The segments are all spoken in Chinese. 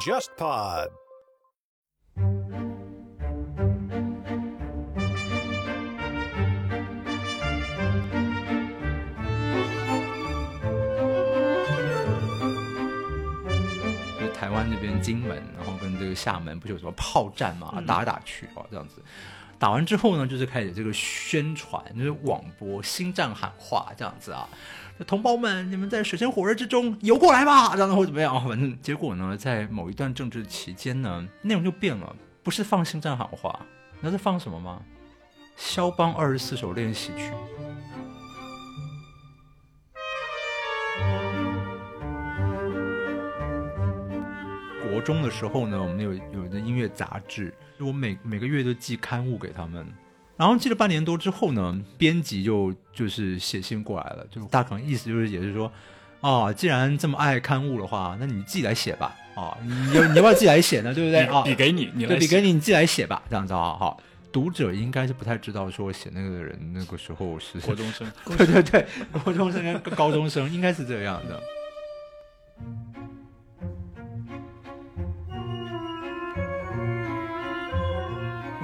JustPod。就是台湾那边金门，然后跟这个厦门不是有什么炮战嘛，打来打去哦，这样子。打完之后呢，就是开始这个宣传，就是网播星战喊话这样子啊。同胞们，你们在水深火热之中游过来吧，这样子会怎么样？反正结果呢，在某一段政治期间呢，内容就变了，不是放星战喊话，那是放什么吗？肖邦二十四首练习曲。国中的时候呢，我们有有的音乐杂志，就我每每个月都寄刊物给他们，然后寄了半年多之后呢，编辑就就是写信过来了，就大可能意思就是也是说，啊，既然这么爱刊物的话，那你自己来写吧，啊，你你要你要不要自己来写呢？对不对啊？笔给你，你来对，笔给你，你自己来写吧，这样子啊，好。读者应该是不太知道说写那个的人那个时候是国中生。对对对，国中生跟高中生应该是这样的。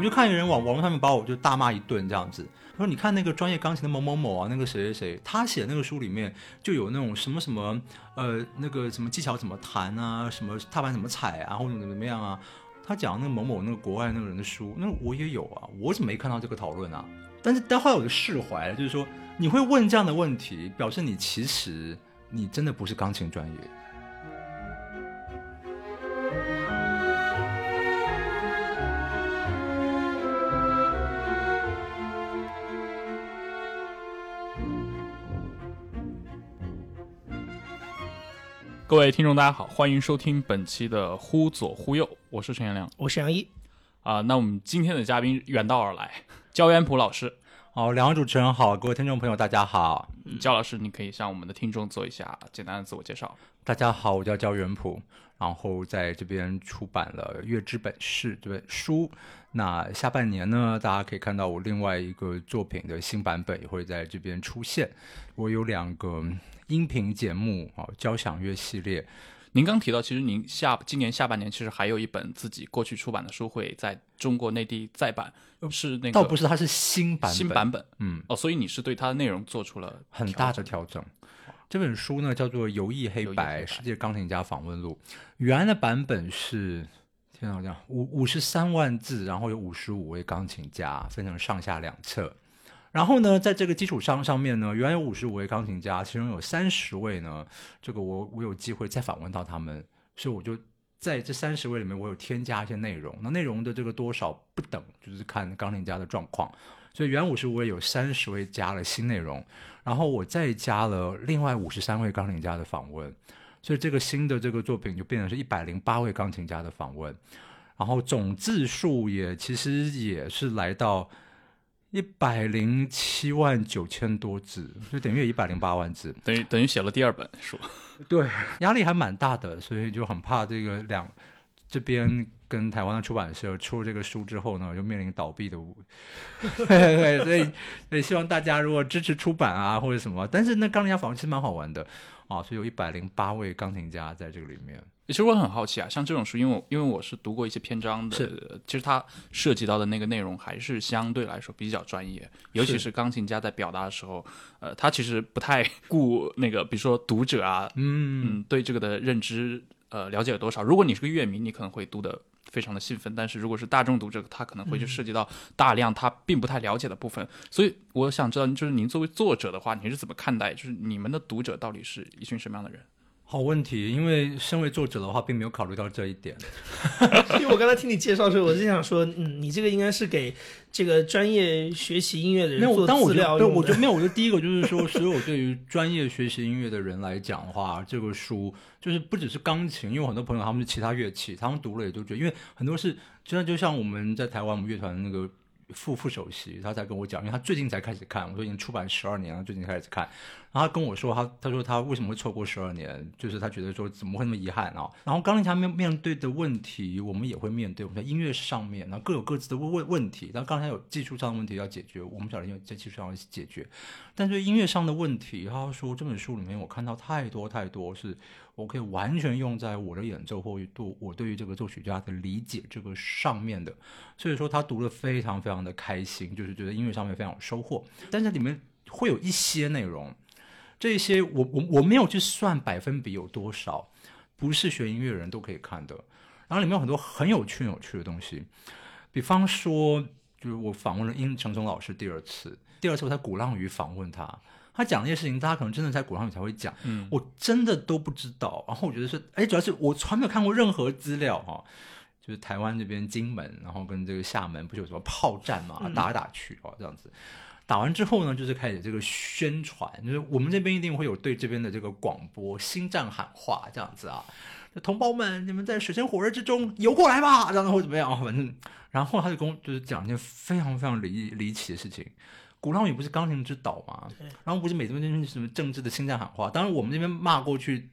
就看有人网网络上面把我就大骂一顿这样子，他说：“你看那个专业钢琴的某某某啊，那个谁谁谁，他写的那个书里面就有那种什么什么呃那个什么技巧怎么弹啊，什么踏板怎么踩啊，或者怎么怎么样啊。他讲那个某某那个国外那个人的书，那我也有啊，我怎么没看到这个讨论啊？但是但后来我就释怀了，就是说你会问这样的问题，表示你其实你真的不是钢琴专业。各位听众，大家好，欢迎收听本期的《忽左忽右》，我是陈彦良我是杨一，啊、那我们今天的嘉宾远道而来，焦元溥老师。好，两位主持人好，各位听众朋友大家好，焦老师，你可以向我们的听众做一下简单的自我介绍。大家好，我叫焦元溥，然后在这边出版了《月之本事》这本书。那下半年呢，大家可以看到我另外一个作品的新版本也会在这边出现。我有两个音频节目啊，交响乐系列，您刚提到，其实您下今年下半年其实还有一本自己过去出版的书会在中国内地再版，是那个倒不是它是新版本，新版本。嗯，哦，所以你是对它的内容做出了很大的调整。这本书呢叫做《游艺黑白：世界钢琴家访问录》，原来的版本是天哪，这样五五十三万字，然后有五十五位钢琴家，分成上下两册。然后呢，在这个基础上上面呢，原来有五十五位钢琴家，其中有三十位呢，这个我我有机会再访问到他们，所以我就在这三十位里面，我有添加一些内容。那内容的这个多少不等，就是看钢琴家的状况。所以原五十五位有三十位加了新内容，然后我再加了另外五十三位钢琴家的访问，所以这个新的这个作品就变成是一百零八位钢琴家的访问，然后总字数也其实也是来到一百零七万九千多字，就等于一百零八万字。等于等于写了第二本书。对，压力还蛮大的，所以就很怕这个两这边跟台湾的出版社出了这个书之后呢，就面临倒闭的无。对 对，所以所以希望大家如果支持出版啊或者什么，但是那钢琴家访问其实蛮好玩的啊，所以有一百零八位钢琴家在这个里面。其实我很好奇啊，像这种书，因为我因为我是读过一些篇章的，其实它涉及到的那个内容还是相对来说比较专业，尤其是是钢琴家在表达的时候，呃，他其实不太顾那个，比如说读者啊，嗯，嗯，对这个的认知呃了解有多少。如果你是个乐迷，你可能会读的非常的兴奋，但是如果是大众读者，他可能会去涉及到大量他并不太了解的部分。所以我想知道，就是您作为作者的话，你是怎么看待，就是你们的读者到底是一群什么样的人？好问题，因为身为作者的话，并没有考虑到这一点。因为我刚才听你介绍的时候，我就想说，嗯，你这个应该是给这个专业学习音乐的人做资料，对，我觉得没有。我觉得第一个就是说，所有对于专业学习音乐的人来讲的话，这个书就是不只是钢琴，因为很多朋友他们是其他乐器，他们读了也都觉得，因为很多是真的，就像我们在台湾我们乐团那个副副首席，他才跟我讲，因为他最近才开始看，我说已经出版十二年了，最近开始看，然后他跟我说，他他说他为什么会错过十二年，就是他觉得说怎么会那么遗憾啊？然后钢琴家面面对的问题，我们也会面对。我们在音乐上面，然后各有各自的问问问题。然后刚才有技术上的问题要解决，我们小林有在技术上解决。但是音乐上的问题，他说这本书里面我看到太多太多，是我可以完全用在我的演奏或对我对于这个作曲家的理解这个上面的。所以说他读的非常非常的开心，就是觉得音乐上面非常有收获。但是里面会有一些内容。这些我我我没有去算百分比有多少，不是学音乐人都可以看的。然后里面有很多很有趣、有趣的东西，比方说，就是我访问了殷承宗老师第二次，第二次我在鼓浪屿访问他，他讲那些事情，大家可能真的在鼓浪屿才会讲，嗯，我真的都不知道。然后我觉得是，哎，主要是我从来没有看过任何资料哈，就是台湾这边金门，然后跟这个厦门不是有什么炮战嘛，打来打去哦，这样子。打完之后呢，就是开始这个宣传，就是我们这边一定会有对这边的这个广播心战喊话这样子啊，同胞们，你们在水深火热之中游过来吧，这样子会怎么样啊？反正，然后他就跟就是讲一件非常非常离离奇的事情，鼓浪屿不是钢琴之岛嘛，然后不是每这边什么政治的心战喊话，当然我们这边骂过去，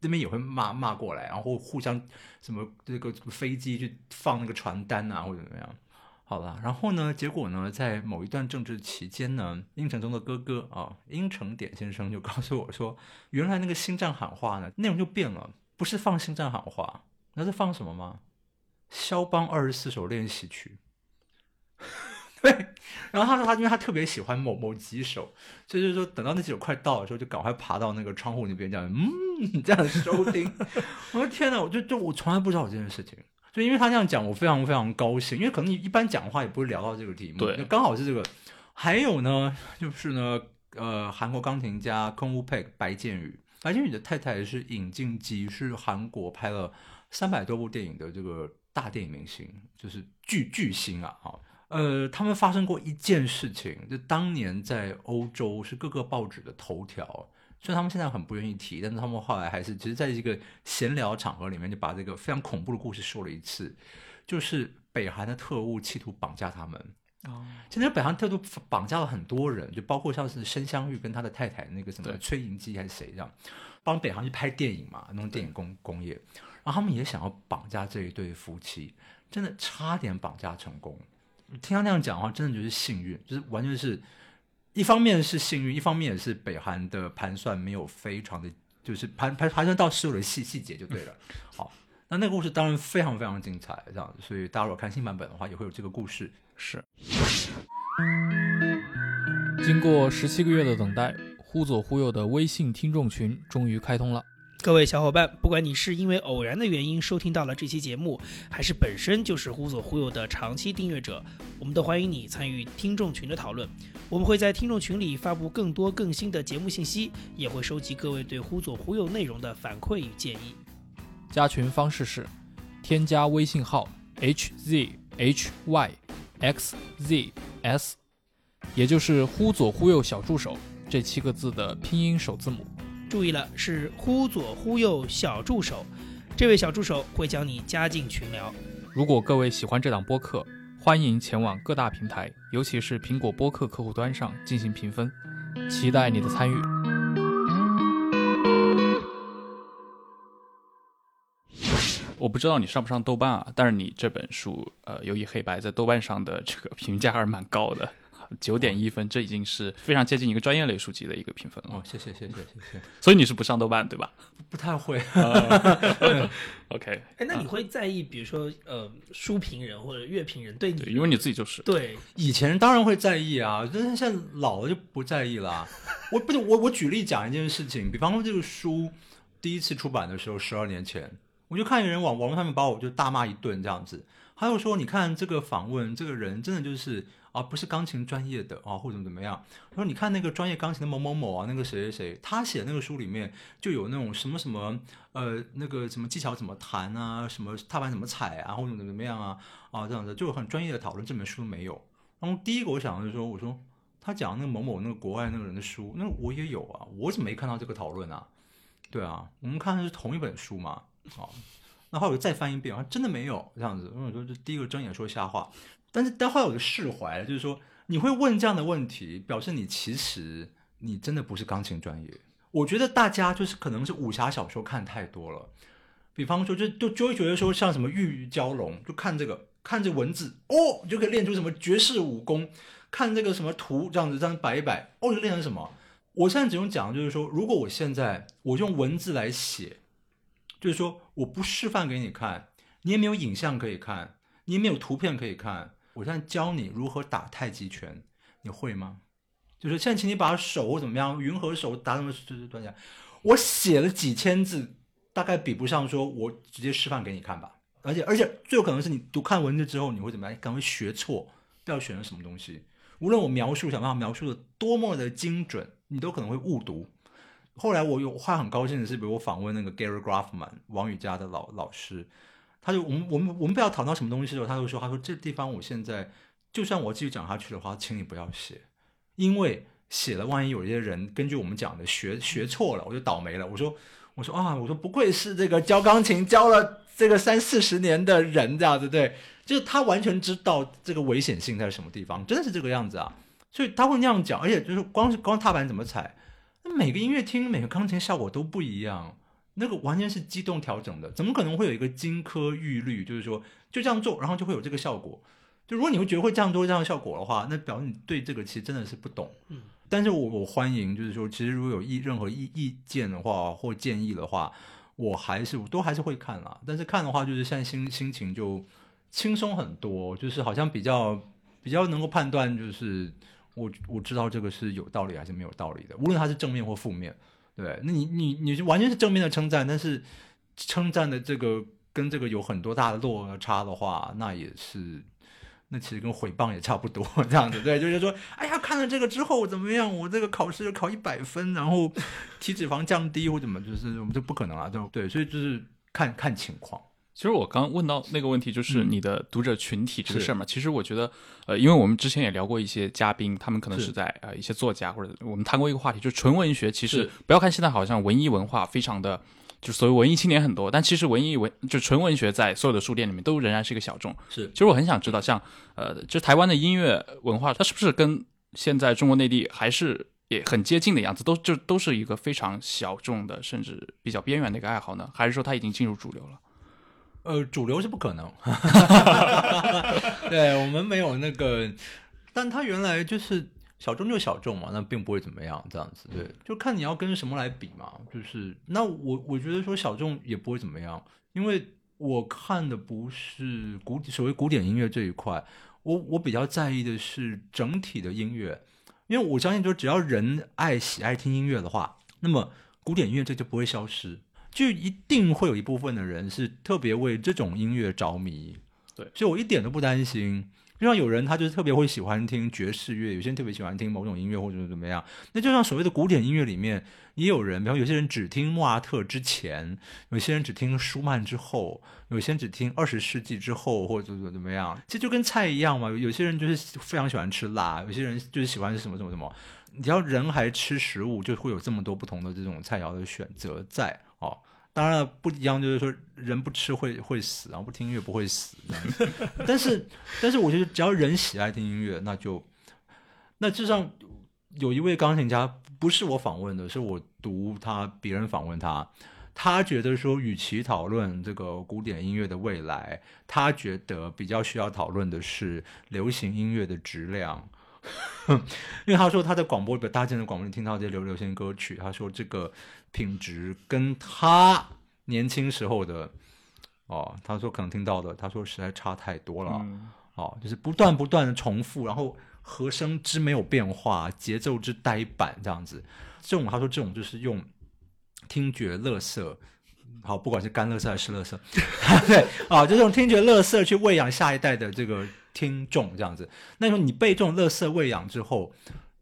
这边也会骂骂过来，然后互相什么这个飞机去放那个传单啊，或者怎么样。好了，然后呢？结果呢？在某一段政治期间呢，殷承宗的哥哥啊，殷承典先生就告诉我说，原来那个星战喊话呢，内容就变了，不是放星战喊话，那是放什么吗？肖邦二十四首练习曲。对，然后他说他因为他特别喜欢某某几首，所以就是说等到那几首快到的时候，就赶快爬到那个窗户那边这样，嗯，这样收听。我的天呐，我就就我从来不知道有这件事情。就因为他这样讲，我非常非常高兴，因为可能你一般讲话也不会聊到这个题目，对，刚好是这个。还有呢，就是呢，呃，韩国钢琴家空屋佩白建宇，白建宇的太太是尹静姬，是韩国拍了三百多部电影的这个大电影明星，就是巨巨星啊，哈，呃，他们发生过一件事情，就当年在欧洲是各个报纸的头条。虽然他们现在很不愿意提，但是他们后来还是，其实在一个闲聊场合里面，就把这个非常恐怖的故事说了一次，就是北韩的特务企图绑架他们。哦，其实北韩特务绑架了很多人，就包括像是申香玉跟他的太太那个什么崔银基还是谁这样，帮北韩去拍电影嘛，弄电影工工业，然后他们也想要绑架这一对夫妻，真的差点绑架成功。听他那样讲的话，真的就是幸运，就是完全是。一方面是幸运，一方面也是北韩的盘算没有非常的，就是盘盘盘算到所有的细细节就对了。好，那那个故事当然非常非常精彩，这样，所以大家如果看新版本的话，也会有这个故事。是。经过十七个月的等待，忽左忽右的微信听众群终于开通了。各位小伙伴，不管你是因为偶然的原因收听到了这期节目，还是本身就是忽左忽右的长期订阅者，我们都欢迎你参与听众群的讨论。我们会在听众群里发布更多更新的节目信息，也会收集各位对忽左忽右内容的反馈与建议。加群方式是添加微信号 h z h y x z s，也就是忽左忽右小助手这七个字的拼音首字母。注意了，是忽左忽右小助手，这位小助手会将你加进群聊。如果各位喜欢这档播客，欢迎前往各大平台，尤其是苹果播客客户端上进行评分，期待你的参与。我不知道你上不上豆瓣啊，但是你这本书，呃，《由于黑白》在豆瓣上的这个评价还是蛮高的。九点一分，这已经是非常接近一个专业类书籍的一个评分了。哦，谢谢谢谢谢谢。所以你是不上豆瓣对吧？不太会。OK。哎，那你会在意，比如说呃，书评人或者乐评人对你？因为你自己就是。对，以前当然会在意啊，但是现在老了就不在意了。我不是我我举例讲一件事情，比方说这个书第一次出版的时候，十二年前，我就看有人网网络上面把我就大骂一顿这样子，还有说你看这个访问这个人真的就是。啊，不是钢琴专业的啊，或者怎么样？他说：“你看那个专业钢琴的某某某啊，那个谁谁谁，他写那个书里面就有那种什么什么呃，那个什么技巧怎么弹啊，什么踏板怎么踩啊，或者怎么怎么样啊啊，这样子就很专业的讨论。这本书没有。然后第一个我想的就是说，我说他讲那个某某那个国外那个人的书，那我也有啊，我怎么没看到这个讨论啊？对啊，我们看的是同一本书嘛。啊，那后来我再翻一遍，啊，真的没有这样子。我说这第一个睁眼说瞎话。但是，但后来我就释怀了，就是说，你会问这样的问题，表示你其实你真的不是钢琴专业。我觉得大家就是可能是武侠小说看太多了，比方说就就就会觉得说像什么玉蛟龙，就看这个看这文字哦，你就可以练出什么绝世武功。看这个什么图这样子这样摆一摆，哦，就练成什么？我现在只用讲，就是说，如果我现在我用文字来写，就是说我不示范给你看，你也没有影像可以看，你也没有图片可以看，我现在教你如何打太极拳，你会吗？就是现在，请你把手怎么样，云和手打什么就是断下。我写了几千字，大概比不上说我直接示范给你看吧。而且而且最有可能是你读看文字之后，你会怎么样？可能会学错，不知道选了什么东西。无论我描述想办法描述的多么的精准，你都可能会误读。后来我有话很高兴的是，比如我访问那个 Gary Graffman 王宇佳的老老师，他就我们我们我们不要讨论什么东西的时候，他就说他说这地方我现在就算我继续讲下去的话，请你不要写，因为写了万一有一些人根据我们讲的学学错了，我就倒霉了。我说我说啊，我说不愧是这个教钢琴教了这个三四十年的人，这样子对。就是他完全知道这个危险性在什么地方，真的是这个样子啊！所以他会那样讲，而且就是光是光踏板怎么踩，那每个音乐厅每个钢琴效果都不一样，那个完全是机动调整的，怎么可能会有一个金科玉律？就是说就这样做，然后就会有这个效果。就如果你会觉得会这样做这样效果的话，那表示你对这个其实真的是不懂。嗯，但是我我欢迎，就是说其实如果有意任何意意见的话或建议的话，我还是都还是会看啦。但是看的话，就是现在心心情就。轻松很多，就是好像比较比较能够判断，就是我我知道这个是有道理还是没有道理的，无论它是正面或负面，对，那你你你是完全是正面的称赞，但是称赞的这个跟这个有很多大的落差的话，那也是，那其实跟毁谤也差不多这样子，对，就是说，哎呀，看了这个之后怎么样？我这个考试考一百分，然后 体脂肪降低或怎么，就是我们这不可能啊，对对，所以就是看看情况。其实我刚问到那个问题，就是你的读者群体这个事儿嘛。其实我觉得，呃，因为我们之前也聊过一些嘉宾，他们可能是在呃一些作家或者我们谈过一个话题，就是纯文学。其实不要看现在好像文艺文化非常的，就所谓文艺青年很多，但其实文艺文就纯文学在所有的书店里面都仍然是一个小众。是，其实我很想知道，像呃，就台湾的音乐文化，它是不是跟现在中国内地还是也很接近的样子？都就都是一个非常小众的，甚至比较边缘的一个爱好呢？还是说它已经进入主流了？呃，主流是不可能，对我们没有那个，但他原来就是小众就小众嘛，那并不会怎么样，这样子，对，就看你要跟什么来比嘛，就是那我我觉得说小众也不会怎么样，因为我看的不是古所谓古典音乐这一块，我我比较在意的是整体的音乐，因为我相信说只要人爱喜爱听音乐的话，那么古典音乐这就不会消失。就一定会有一部分的人是特别为这种音乐着迷，对，所以我一点都不担心。就像有人他就是特别会喜欢听爵士乐，有些人特别喜欢听某种音乐或者怎么样。那就像所谓的古典音乐里面，也有人，比方有些人只听莫扎特之前，有些人只听舒曼之后，有些人只听二十世纪之后或者怎么怎么样。其实就跟菜一样嘛，有些人就是非常喜欢吃辣，有些人就是喜欢什么什么什么。只要人还吃食物，就会有这么多不同的这种菜肴的选择在。哦，当然了，不一样就是说，人不吃会会死，然后不听音乐不会死。但是，但是我觉得只要人喜爱听音乐，那就那至少有一位钢琴家，不是我访问的，是我读他别人访问他，他觉得说，与其讨论这个古典音乐的未来，他觉得比较需要讨论的是流行音乐的质量。因为他说他在广播的大件的广播里听到这些流流行歌曲，他说这个品质跟他年轻时候的哦，他说可能听到的，他说实在差太多了哦，就是不断不断的重复，然后和声之没有变化，节奏之呆板这样子，这种他说这种就是用听觉乐色，好，不管是干乐色还是乐色，对啊，就这种听觉乐色去喂养下一代的这个。听众这样子，那时候你被这种乐色喂养之后，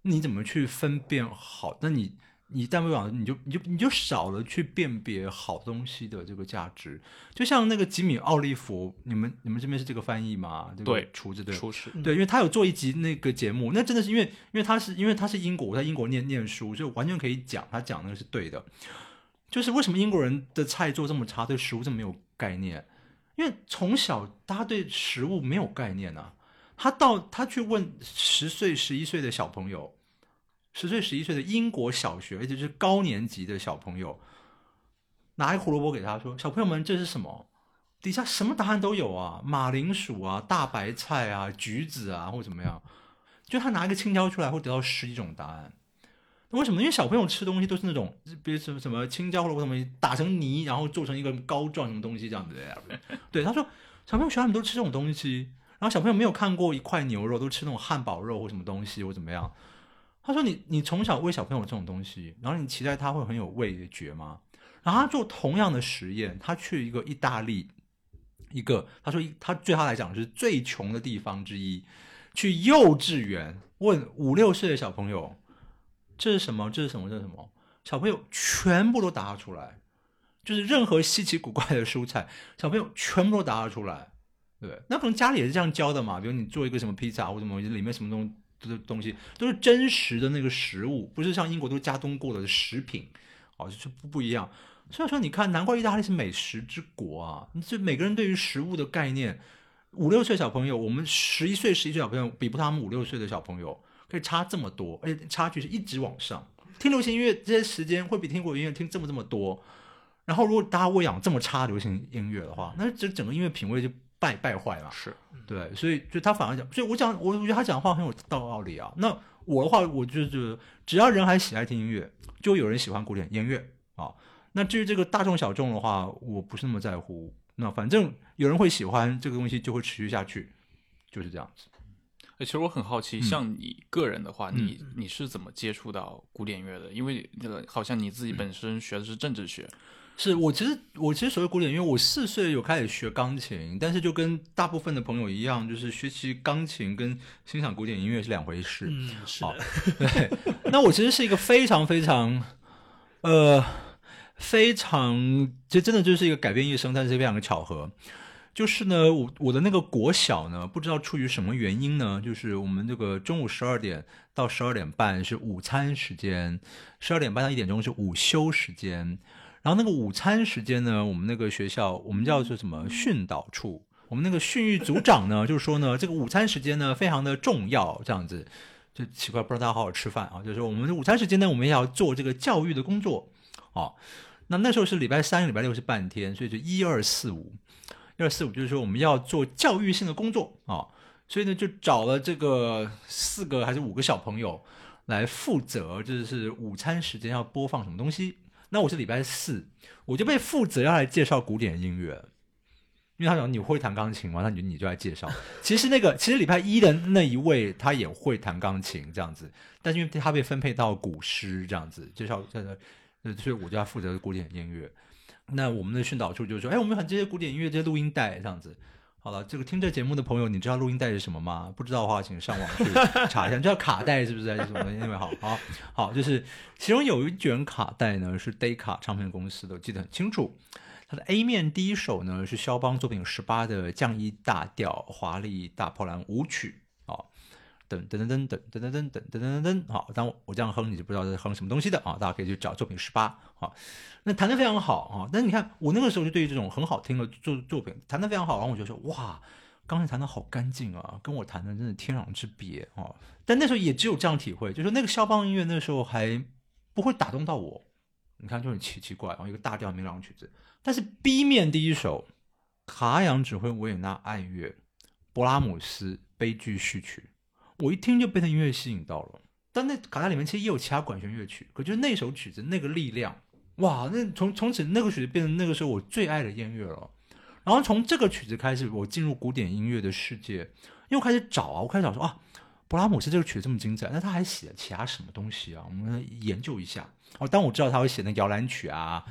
你怎么去分辨好？那你你但喂养，你就你就你就少了去辨别好东西的这个价值。就像那个吉米奥利弗，你们你们这边是这个翻译吗？对，厨子对，厨师对，因为他有做一集那个节目，那真的是因为因为他是因为他是英国，我在英国念念书，就完全可以讲他讲那个是对的。就是为什么英国人的菜做这么差，对食物这么没有概念？因为从小大家对食物没有概念啊，他到他去问十岁、十一岁的小朋友，十岁、十一岁的英国小学，而且是高年级的小朋友，拿一个胡萝卜给他说：“小朋友们，这是什么？”底下什么答案都有啊，马铃薯啊、大白菜啊、橘子啊，或者怎么样。就他拿一个青椒出来，会得到十几种答案。那为什么？因为小朋友吃东西都是那种，比如什么什么青椒或者什么东西打成泥，然后做成一个膏状什么东西这样子的。对，他说小朋友喜欢你们都吃这种东西，然后小朋友没有看过一块牛肉，都吃那种汉堡肉或什么东西或怎么样。他说你你从小喂小朋友这种东西，然后你期待他会很有味觉吗？然后他做同样的实验，他去一个意大利。一个，他说他对他来讲是最穷的地方之一，去幼稚园问五六岁的小朋友，这是什么？这是什么？这是什么？小朋友全部都答得出来，就是任何稀奇古怪的蔬菜，小朋友全部都答得出来，对那可能家里也是这样教的嘛，比如你做一个什么披萨或什么，里面什么东西的东西都是真实的那个食物，不是像英国都加工过的食品，哦，就不不一样。所以说，你看，难怪意大利是美食之国啊！就每个人对于食物的概念，五六岁小朋友，我们十一岁、十一岁小朋友比不上他们五六岁的小朋友，可以差这么多，而且差距是一直往上。听流行音乐这些时间会比听国音乐听这么这么多。然后，如果大家喂养这么差流行音乐的话，那这整个音乐品味就败败坏了。是对，所以就他反而讲，所以我讲，我我觉得他讲话很有道理啊。那我的话，我就觉得只要人还喜爱听音乐，就有人喜欢古典音乐啊。那至于这个大众小众的话，我不是那么在乎。那反正有人会喜欢这个东西，就会持续下去，就是这样子。其实我很好奇，像你个人的话，你你是怎么接触到古典乐的？因为这个好像你自己本身学的是政治学。是我其实我其实所谓古典乐，我四岁有开始学钢琴，但是就跟大部分的朋友一样，就是学习钢琴跟欣赏古典音乐是两回事。嗯，是的。对，那我其实是一个非常非常呃。非常，这真的就是一个改变一生，但是非常的巧合。就是呢，我我的那个国小呢，不知道出于什么原因呢，就是我们这个中午十二点到十二点半是午餐时间，十二点半到一点钟是午休时间。然后那个午餐时间呢，我们那个学校我们叫做什么训导处，我们那个训育组长呢，就是说呢，这个午餐时间呢非常的重要，这样子就奇怪，不让大家好好吃饭啊。就是我们午餐时间呢，我们要做这个教育的工作啊。那那时候是礼拜三、礼拜六是半天，所以就一二四五，一二四五就是说我们要做教育性的工作啊，所以呢就找了这个四个还是五个小朋友来负责，就是午餐时间要播放什么东西。那我是礼拜四，我就被负责要来介绍古典音乐，因为他讲你会弹钢琴吗？那你就你就来介绍。其实那个其实礼拜一的那一位他也会弹钢琴这样子，但是因为他被分配到古诗这样子介绍这个。所以我就要负责古典音乐。那我们的训导处就说：“哎，我们很这些古典音乐这些录音带这样子。”好了，这个听这节目的朋友，你知道录音带是什么吗？不知道的话，请上网去查一下。你知道卡带是不是？还是什么？因为好好好，就是其中有一卷卡带呢，是 Day 卡唱片公司的，我记得很清楚。它的 A 面第一首呢是肖邦作品十八的降一大调华丽大波兰舞曲。噔噔噔噔噔噔噔噔噔噔噔，好，当我这样哼，你就不知道在哼什么东西的啊！大家可以去找作品十八，好，那弹得非常好啊！但你看，我那个时候就对于这种很好听的作作品弹得非常好，然后我就说哇，钢琴弹得好干净啊，跟我弹的真的天壤之别啊！但那时候也只有这样体会，就是那个肖邦音乐那时候还不会打动到我，你看就很奇奇怪，然后一个大调明朗曲子，但是 B 面第一首卡扬指挥维也纳爱乐，勃拉姆斯悲剧序曲。我一听就被那音乐吸引到了，但那卡带里面其实也有其他管弦乐曲，可就那首曲子那个力量，哇！那从从此那个曲子变成那个时候我最爱的音乐了。然后从这个曲子开始，我进入古典音乐的世界，又开始找啊，我开始找说啊，勃拉姆斯这个曲子这么精彩，那他还写了其他什么东西啊？我们研究一下。哦，当我知道他会写那摇篮曲啊。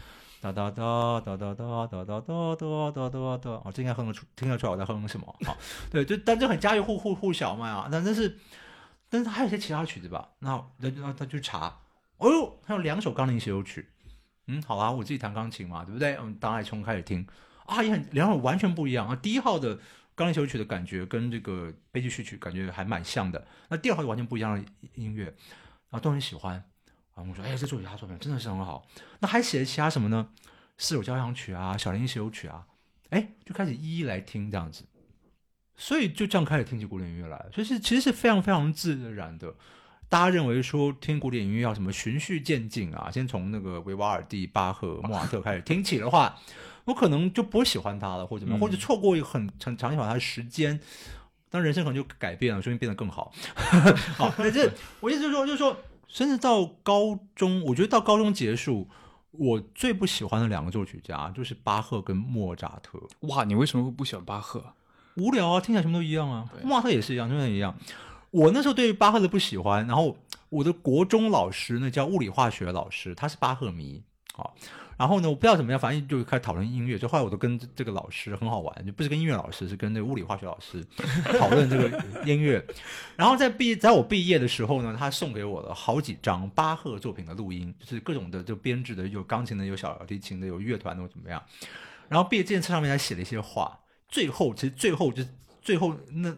哒哒哒哒哒哒哒哒哒哒哒哒哒，哦，这应该哼得出，听得出来我在哼什么？好，对，就但这很家喻户户户晓嘛啊，但但是，但是还有些其他曲子吧？那那那他去查，哦呦，他有两首钢琴协奏曲，嗯，好啊，我自己弹钢琴嘛，对不对？嗯，当爱从开始听啊，也很两首完全不一样啊。第一号的钢琴协奏曲的感觉跟这个悲剧序曲感觉还蛮像的，那第二号就完全不一样的音乐，啊，都很喜欢。啊，我说，哎，这作曲家作品真的是很好。那还写了其他什么呢？四首交响曲啊，小提琴协奏曲啊，哎，就开始一一来听这样子。所以就这样开始听起古典音乐来，所以是其实是非常非常自然的。大家认为说听古典音乐要什么循序渐进啊，先从那个维瓦尔第、巴赫、莫扎特开始听起的话，我可能就不会喜欢他了，或者怎么或者错过一个很长长一把他的时间。当人生可能就改变了，说明变得更好。好，那这我意思就是说，就是说，甚至到高中，我觉得到高中结束，我最不喜欢的两个作曲家就是巴赫跟莫扎特。哇，你为什么会不喜欢巴赫？无聊啊，听起来什么都一样啊。莫扎特也是一样，真的一样。我那时候对于巴赫的不喜欢，然后我的国中老师那叫物理化学老师，他是巴赫迷，好，然后呢，我不知道怎么样，反正就开始讨论音乐。就后来我都跟这这个老师很好玩，就不是跟音乐老师，是跟那个物理化学老师 讨论这个音乐。然后在毕在我毕业的时候呢，他送给我了好几张巴赫作品的录音，就是各种的就编制的，有钢琴的，有小提琴的，有乐团的，或怎么样。然后毕业纪念册上面还写了一些话，最后其实最后就是最后那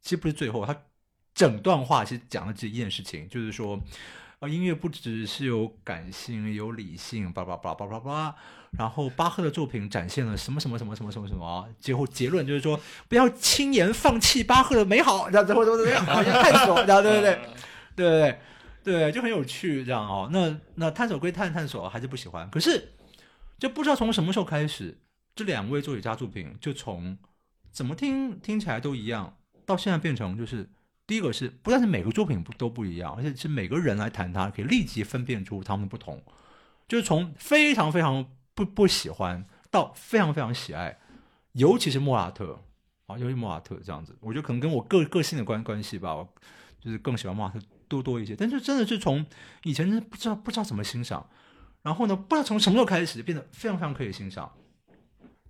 其实不是最后，他整段话其实讲了这一件事情，就是说，呃，音乐不只是有感性，有理性，叭叭叭叭叭叭。然后巴赫的作品展现了什么什么什么什么什么什么，最后结论就是说，不要轻言放弃巴赫的美好，这样子或者怎么样，好像探索，然后对不对？对对对对，就很有趣，这样哦。那那探索归探探索，还是不喜欢。可是就不知道从什么时候开始，这两位作曲家作品就从怎么听听起来都一样，到现在变成就是第一个是不但是每个作品不都不一样，而且是每个人来谈它，可以立即分辨出他们不同，就是从非常非常不不喜欢到非常非常喜爱，尤其是莫扎特啊，尤其莫扎特这样子，我觉得可能跟我个个性的关关系吧，就是更喜欢莫扎特多多一些，但是真的是从以前不知道不知道怎么欣赏。然后呢，不知道从什么时候开始变得非常非常可以欣赏。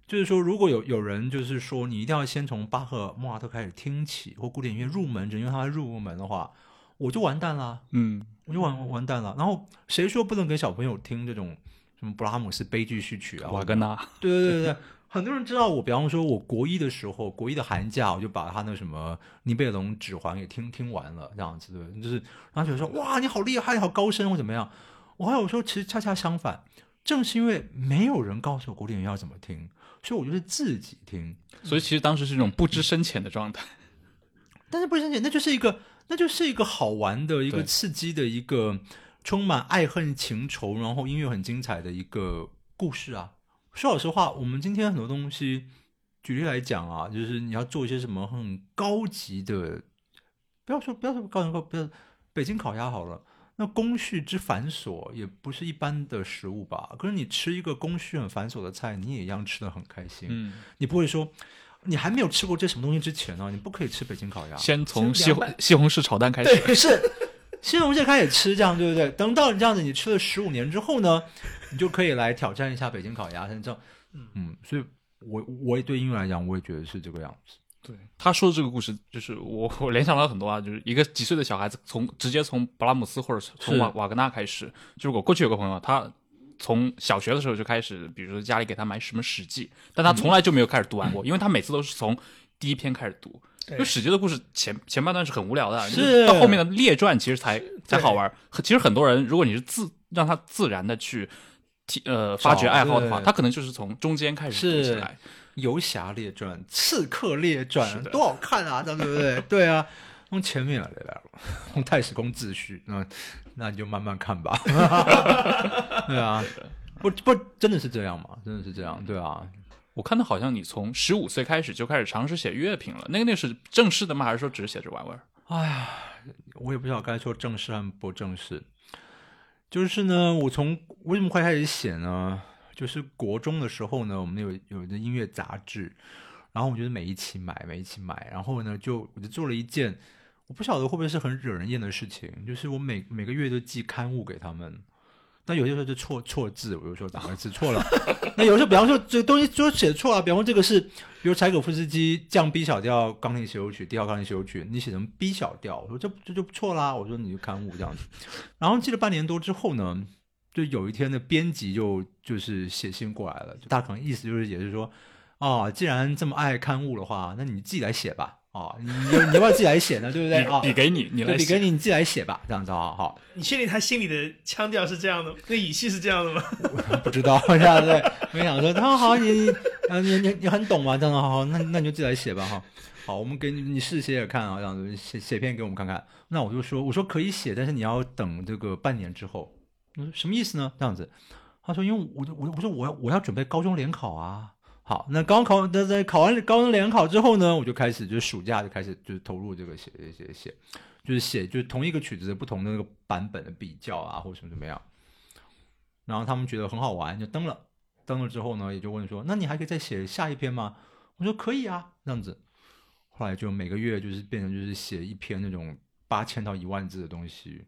就是说，如果有有人就是说你一定要先从巴赫、莫扎特开始听起，或古典音乐入门，只因为他入门的话，我就完蛋了，嗯，我就完完蛋了。然后谁说不能给小朋友听这种什么布拉姆斯悲剧序曲啊？瓦格纳，对对对对对，很多人知道我，比方说我国一的时候，国一的寒假，我就把他那什么尼贝龙指环给听听完了，这样子对，就是然后觉得说哇，你好厉害，你好高深或怎么样。我还有说，其实恰恰相反，正是因为没有人告诉我古典音乐要怎么听，所以我就是自己听。所以其实当时是一种不知深浅的状态。但是不知深浅，那就是一个，那就是一个好玩的一个刺激的一个充满爱恨情仇，然后音乐很精彩的一个故事啊。说老实话，我们今天很多东西，举例来讲啊，就是你要做一些什么很高级的，不要说不要说高级高，不要北京烤鸭好了。那工序之繁琐也不是一般的食物吧？可是你吃一个工序很繁琐的菜，你也一样吃的很开心。嗯，你不会说，你还没有吃过这什么东西之前呢，你不可以吃北京烤鸭。先从西红西红柿炒蛋开始。对，是西红柿开始吃，这样对不对？等到你这样子，你吃了十五年之后呢，你就可以来挑战一下北京烤鸭，像这样，嗯，所以我我也对英语来讲，我也觉得是这个样子。对，他说的这个故事，就是我 我联想到很多啊，就是一个几岁的小孩子从直接从布拉姆斯或者从瓦瓦格纳开始。就是我过去有个朋友，他从小学的时候就开始，比如说家里给他买什么《史记》，但他从来就没有开始读完过，因为他每次都是从第一篇开始读。对就《史记》的故事前前半段是很无聊的，到后面的列传其实才才好玩。其实很多人，如果你是自让他自然的去提呃发掘爱好的话，他可能就是从中间开始读起来。游侠列传、刺客列传多好看啊，这样对不对？对啊，从前面来来了，从太史公自序，那那你就慢慢看吧。对啊，不不，真的是这样吗？真的是这样，对啊。我看到好像你从十五岁开始就开始尝试写乐评了，那个那是正式的吗？还是说只是写着玩玩？哎呀，我也不知道该说正式还是不正式。就是呢，我从为什么会开始写呢？就是国中的时候呢，我们有有的音乐杂志，然后我就是每一期买，每一期买，然后呢，就我就做了一件，我不晓得会不会是很惹人厌的事情，就是我每每个月都寄刊物给他们。那有些时候就错错字，我有时候打个字错了。那有时候，比方说这个东西就写错了，比方说这个是，比如柴可夫斯基降 B 小调钢琴协奏曲第二钢琴协奏曲，你写成 B 小调，我说这这就不错啦。我说你就刊物这样子。然后记了半年多之后呢，就有一天的编辑就就是写信过来了，就大可能意思就是也是说，哦，既然这么爱刊物的话，那你自己来写吧。哦，你你你要不要自己来写呢？对不对啊？笔给你，你来笔给你，你自己来写吧，这样子啊，好。你确定他心里的腔调是这样的，那语气是这样的吗？不知道 这样对，我想说，他说好，你啊，你你你很懂吗？这样好好，那那你就自己来写吧哈。好，我们给你你试写写看啊，这样子写写篇给我们看看。那我就说，我说可以写，但是你要等这个半年之后。我说什么意思呢？这样子，他说因为我我我说我要我要准备高中联考啊。好，那高考那在考完高中联考之后呢，我就开始就是暑假就开始就是投入这个写写写，就是写就是同一个曲子不同的那个版本的比较啊，或者什么怎么样。然后他们觉得很好玩，就登了。登了之后呢，也就问说：“那你还可以再写下一篇吗？”我说：“可以啊。”这样子，后来就每个月就是变成就是写一篇那种八千到一万字的东西。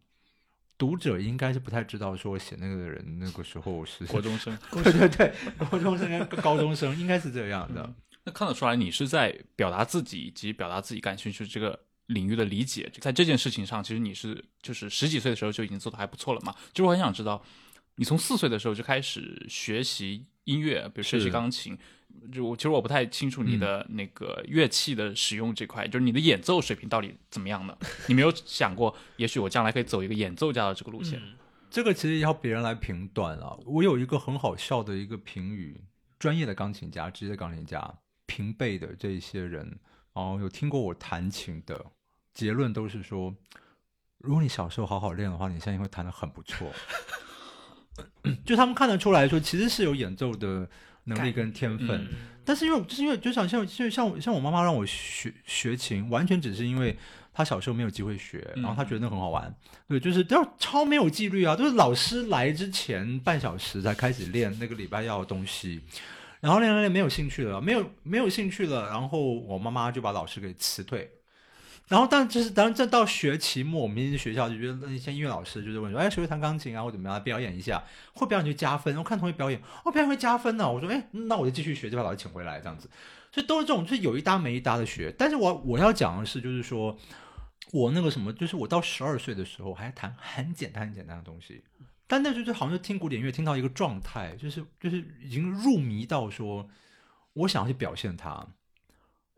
读者应该是不太知道说我写那个的人那个时候是国中生，对对对，国中生跟高中生应该是这样的。那看得出来你是在表达自己以及表达自己感兴趣这个领域的理解，在这件事情上，其实你是就是十几岁的时候就已经做的还不错了嘛。就是我很想知道，你从四岁的时候就开始学习音乐，比如学习钢琴。就我其实我不太清楚你的那个乐器的使用这块，就是你的演奏水平到底怎么样的？你没有想过，也许我将来可以走一个演奏家的这个路线？嗯这个其实要别人来评断啊。我有一个很好笑的一个评语，专业的钢琴家、职业钢琴家平辈的这些人，然后有听过我弹琴的结论都是说，如果你小时候好好练的话，你现在会弹得很不错。就他们看得出来说，其实是有演奏的能力跟天分，嗯但是因为就是因为就像像像像像我妈妈让我学学琴，完全只是因为她小时候没有机会学，然后她觉得那很好玩。对，就是都要超没有纪律啊，都是老师来之前半小时才开始练那个礼拜要的东西，然后练练练没有兴趣了，没有没有兴趣了，然后我妈妈就把老师给辞退。然后，但就是当然，这到学期末，我们学校就觉得那些音乐老师就是问说，哎，谁会弹钢琴啊，或怎么样，表演一下，会表演就加分。我看同学表演，哦，表演会加分呢、我说，哎，那我就继续学，就把老师请回来这样子。所以都是这种，就是有一搭没一搭的学。但是我我要讲的是，就是说我那个什么，就是我到十二岁的时候还弹很简单很简单的东西，但那时候就好像就听古典乐听到一个状态，就是就是已经入迷到说，我想要去表现它。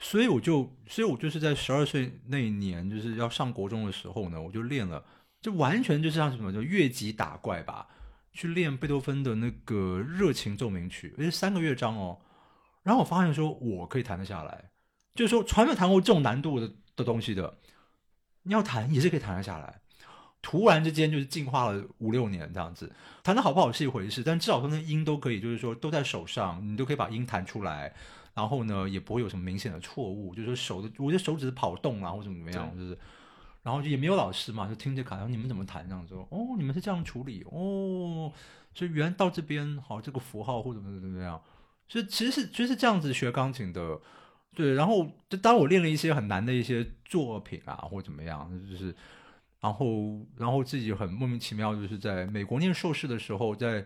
所以我就，所以我就是在十二岁那一年，就是要上国中的时候呢，我就练了，就完全就是像什么，就越级打怪吧，去练贝多芬的那个热情奏鸣曲，而且三个乐章哦。然后我发现说，我可以弹得下来，就是说从来没弹过这种难度的的东西的，你要弹也是可以弹得下来。突然之间就是进化了五六年这样子，弹的好不好是一回事，但至少说那音都可以，就是说都在手上，你都可以把音弹出来。然后呢，也不会有什么明显的错误，就是手的，我的手指跑动啊，或者怎么怎么样，就是，然后也没有老师嘛，就听着卡，然后你们怎么弹这样说，哦，你们是这样处理，哦，所以原来到这边好，这个符号或者怎么怎么样，所以其实是其实是这样子学钢琴的，对，然后就当我练了一些很难的一些作品啊，或怎么样，就是，然后然后自己很莫名其妙，就是在美国念硕士的时候，在。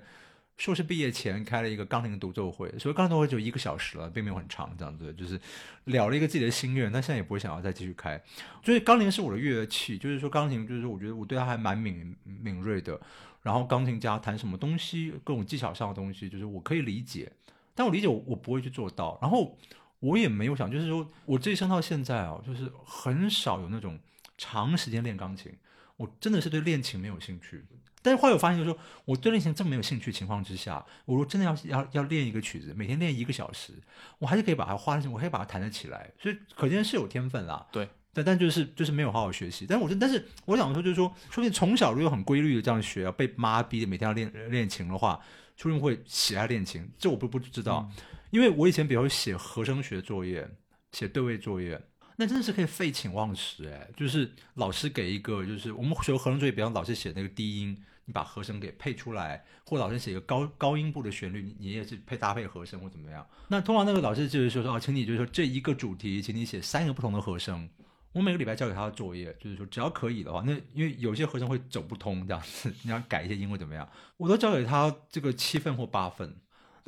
硕士毕业前开了一个钢琴独奏会，所以钢琴独奏会就一个小时了，并没有很长，这样子就是了了一个自己的心愿，但现在也不会想要再继续开。所以钢琴是我的乐器，就是说钢琴就是我觉得我对它还蛮敏敏锐的。然后钢琴家弹什么东西，各种技巧上的东西，就是我可以理解，但我理解我我不会去做到。然后我也没有想，就是说我这一生到现在啊，就是很少有那种长时间练钢琴，我真的是对练琴没有兴趣。但是后来我发现，就是说我对练琴这么没有兴趣情况之下，我如果真的要要要练一个曲子，每天练一个小时，我还是可以把它花我可以把它弹得起来。所以可见是有天分啦。对，但但就是就是没有好好学习。但是我但是我想说，就是说，说不定从小如果很规律的这样学啊，被妈逼的每天要练练琴的话，说不定会喜爱练琴。这我不不知道，因为我以前比如写和声学作业，写对位作业。那真的是可以废寝忘食哎，就是老师给一个，就是我们学和声作业，比方老师写那个低音，你把和声给配出来，或老师写一个高高音部的旋律，你你也是配搭配和声或怎么样。那通常那个老师就是说说啊，请你就是说这一个主题，请你写三个不同的和声。我每个礼拜交给他的作业就是说，只要可以的话，那因为有些和声会走不通这样子，你要改一些音或怎么样，我都交给他这个七分或八分。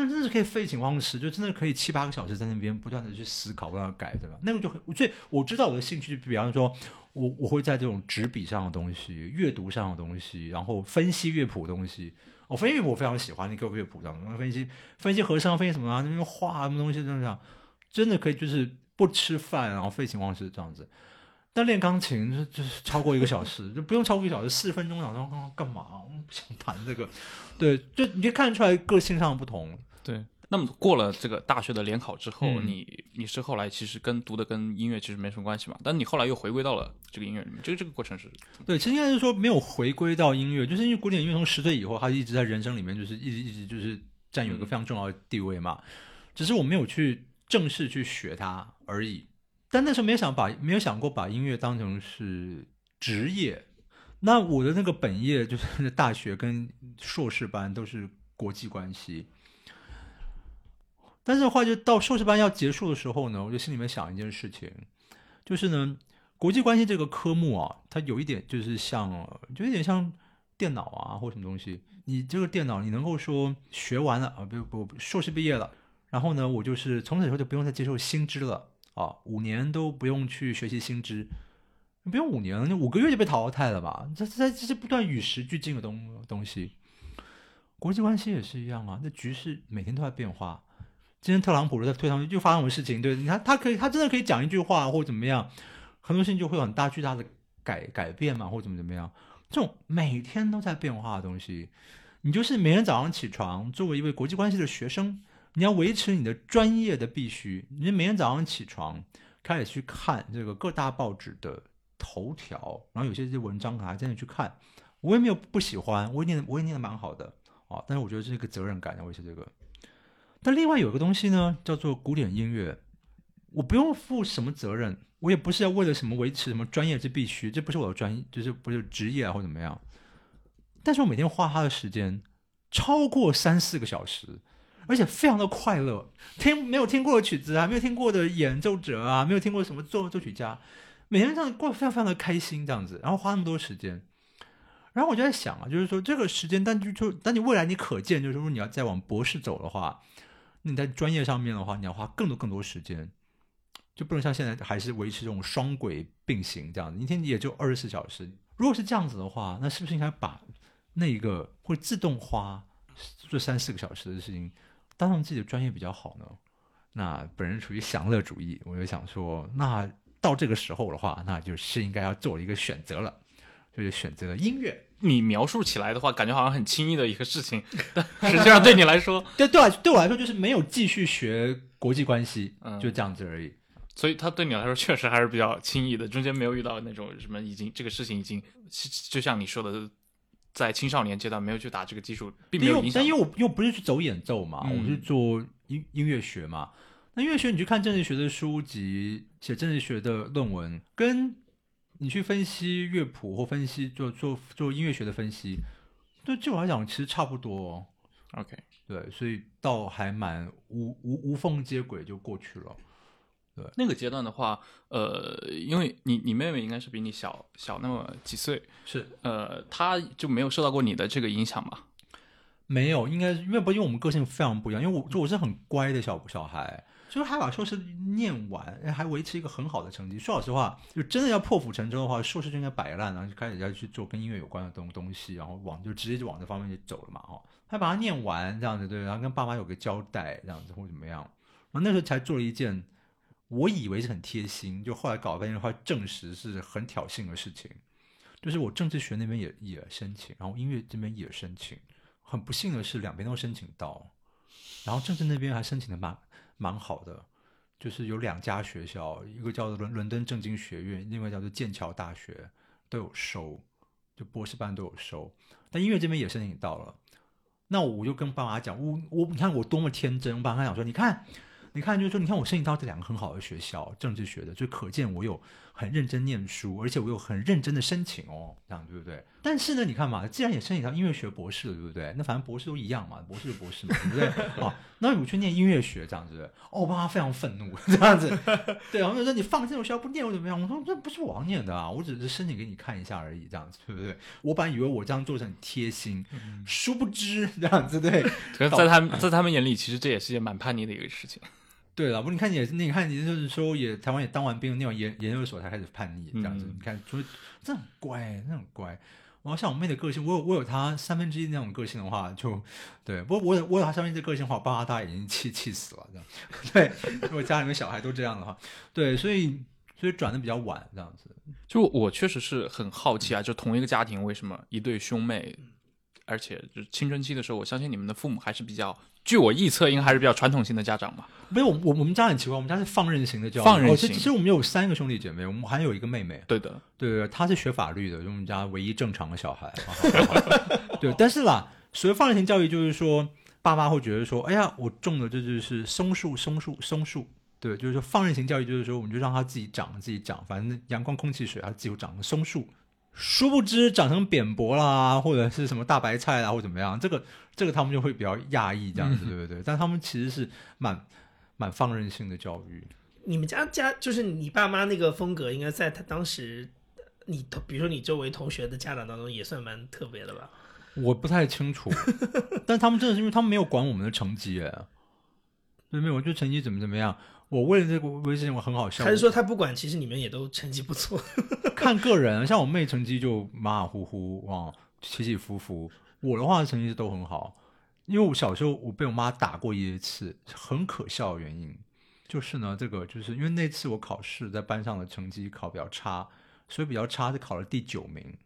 那真的是可以废寝忘食，就真的可以七八个小时在那边不断的去思考，不断改，对吧？那个就很，所以我知道我的兴趣，比方说，我我会在这种纸笔上的东西、阅读上的东西，然后分析乐谱的东西。我、分析乐谱我非常喜欢，你给我乐谱上分析分析和声，分析什么啊？那边画什么东西这样，真的可以就是不吃饭，然后废寝忘食这样子。但练钢琴就就是超过一个小时，就不用超过一个小时，四分钟，然后干嘛？我不想弹这个。对，就你就看出来个性上的不同。对，那么过了这个大学的联考之后，嗯你你是后来其实跟读的跟音乐其实没什么关系嘛，但你后来又回归到了这个音乐里面，这个这个过程是对，其实应该是说没有回归到音乐，就是因为古典音乐从十岁以后，它一直在人生里面就是一直一直就是占有一个非常重要的地位嘛。只是我没有去正式去学它而已。但那时候没有想把没有想过把音乐当成是职业。那我的那个本业就是大学跟硕士班都是国际关系。但是的话，就到硕士班要结束的时候呢，我就心里面想一件事情，就是呢，国际关系这个科目啊，它有一点就是像，就有点像电脑啊或什么东西。你这个电脑，你能够说学完了啊，不不，不硕士毕业了，然后呢，我就是从此以后就不用再接受新知了啊，五年都不用去学习新知，不用五年，那五个月就被淘汰了吧？这这这是不断与时俱进的东东西。国际关系也是一样啊，那局势每天都在变化。今天特朗普在推上去就发生什么事情？对，你看他可以，他真的可以讲一句话或者怎么样，很多事情就会有很大巨大的改改变嘛，或者怎么怎么样。这种每天都在变化的东西，你就是每天早上起床，作为一位国际关系的学生，你要维持你的专业的必须。你每天早上起床开始去看这个各大报纸的头条，然后有些这些文章还真的去看。我也没有不喜欢，我也念我也念的蛮好的啊，但是我觉得这是一个责任感，我是这个。但另外有一个东西呢，叫做古典音乐，我不用负什么责任，我也不是要为了什么维持什么专业之必须，这不是我的专业，就是不是职业啊或怎么样。但是我每天花他的时间超过三四个小时，而且非常的快乐。听没有听过的曲子啊，没有听过的演奏者啊，没有听过什么作作曲家，每天这样过非常非常的开心，这样子，然后花那么多时间。然后我就在想啊，就是说这个时间，但就就但你未来你可见，就是说你要再往博士走的话。你在专业上面的话，你要花更多更多时间，就不能像现在还是维持这种双轨并行这样子，一天也就二十四小时。如果是这样子的话，那是不是应该把那一个会自动花这三四个小时的事情当成自己的专业比较好呢？那本人处于享乐主义，我就想说，那到这个时候的话，那就是应该要做一个选择了，就是选择了音乐。你描述起来的话，感觉好像很轻易的一个事情，但实际上对你来说，对对我对我来说就是没有继续学国际关系，嗯就这样子而已。所以他对你来说确实还是比较轻易的，中间没有遇到那种什么已经这个事情已经，就像你说的，在青少年阶段没有去打这个基础，并没有影响但。因为我又不是去走演奏嘛，嗯我是做音音乐学嘛。那音乐学你去看政治学的书籍，写政治学的论文，跟你去分析乐谱或分析做做做音乐学的分析，对对我来讲其实差不多、哦。OK，对，所以倒还蛮无无无缝接轨就过去了。对那个阶段的话，呃，因为你你妹妹应该是比你小小那么几岁，是呃，她就没有受到过你的这个影响嘛？没有，应该是因为不因为我们个性非常不一样，因为我就我是很乖的小小孩，就是还把硕士念完，还维持一个很好的成绩。说老实话，就真的要破釜沉舟的话，硕士就应该摆烂，然后就开始要去做跟音乐有关的东东西，然后往就直接就往这方面就走了嘛，哈，还把它念完这样子，对，然后跟爸妈有个交代这样子或怎么样，然后那时候才做了一件我以为是很贴心，就后来搞半天的话，证实是很挑衅的事情，就是我政治学那边也也申请，然后音乐这边也申请。很不幸的是，两边都申请到，然后政治那边还申请的蛮蛮好的，就是有两家学校，一个叫伦伦敦政经学院，另外叫做剑桥大学都有收，就博士班都有收，但音乐这边也申请到了。那我就跟爸妈讲，我我你看我多么天真，我爸妈讲说，你看。你看，就是说，你看我申请到这两个很好的学校，政治学的，就可见我有很认真念书，而且我有很认真的申请哦，这样对不对？但是呢，你看嘛，既然也申请到音乐学博士了，对不对？那反正博士都一样嘛，博士就博士嘛，对不对？啊，那我去念音乐学这样子，哦，我爸妈非常愤怒，这样子，对，然后就说你放这种学校不念又怎么样？我说这不是我要念的啊，我只是申请给你看一下而已，这样子，对不对？我本来以为我这样做是很贴心，殊不知这样子，对。可是在他们 在他们眼里，其实这也是一件蛮叛逆的一个事情。对了，不，你看也是，你看你就是说也台湾也当完兵，那种研研究所才开始叛逆这样子。嗯你看，所以这很乖，这很乖。然后像我妹的个性，我有我有她三分之一那种个性的话，就对。不过我有我有她三分之一的个性的话，我爸妈大概已经气气死了这样。对，如果家里面小孩都这样的话，对，所以所以转的比较晚这样子。就我确实是很好奇啊，就同一个家庭为什么一对兄妹，而且就是青春期的时候，我相信你们的父母还是比较，据我臆测，应该还是比较传统型的家长吧。没有，我我我们家很奇怪，我们家是放任型的教育。放任型哦其其实我们有三个兄弟姐妹，我们还有一个妹妹。对的，对对，她是学法律的，就我们家唯一正常的小孩。对，但是啦，所谓放任型教育，就是说爸妈会觉得说，哎呀，我种的这就是松树，松树，松树。对，就是说放任型教育，就是说我们就让它自己长，自己长，反正阳光、空气、水，它自己长成松树。殊不知长成扁柏啦，或者是什么大白菜啦，或怎么样，这个这个他们就会比较讶异这样子，对不对？但他们其实是蛮蛮放任性的教育。你们家家就是你爸妈那个风格，应该在他当时，你同比如说你周围同学的家长当中也算蛮特别的吧？我不太清楚，但他们真的是因为他们没有管我们的成绩，哎，对，没有，就成绩怎么怎么样。我为了这个微信，我很好笑。还是说他不管，其实你们也都成绩不错？看个人，像我妹成绩就马马虎虎啊，起起伏伏。我的话成绩都很好，因为我小时候我被我妈打过一次，很可笑的原因就是呢，这个就是因为那次我考试在班上的成绩考比较差，所以比较差是考了第九名。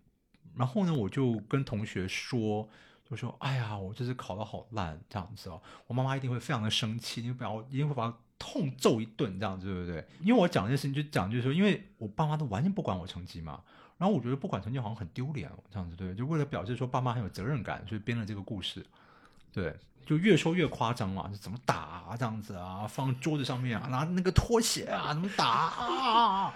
然后呢，我就跟同学说，就说：“哎呀，我这次考得好烂，这样子哦，我妈妈一定会非常的生气，因为把一定会把我痛揍一顿，这样子对不对？因为我讲这件事情，就讲就是说，因为我爸妈都完全不管我成绩嘛，然后我觉得不管成绩好像很丢脸，这样子对，就为了表示说爸妈很有责任感，所以编了这个故事，对，就越说越夸张嘛，就怎么打啊这样子啊，放桌子上面啊，拿那个拖鞋啊，怎么打啊？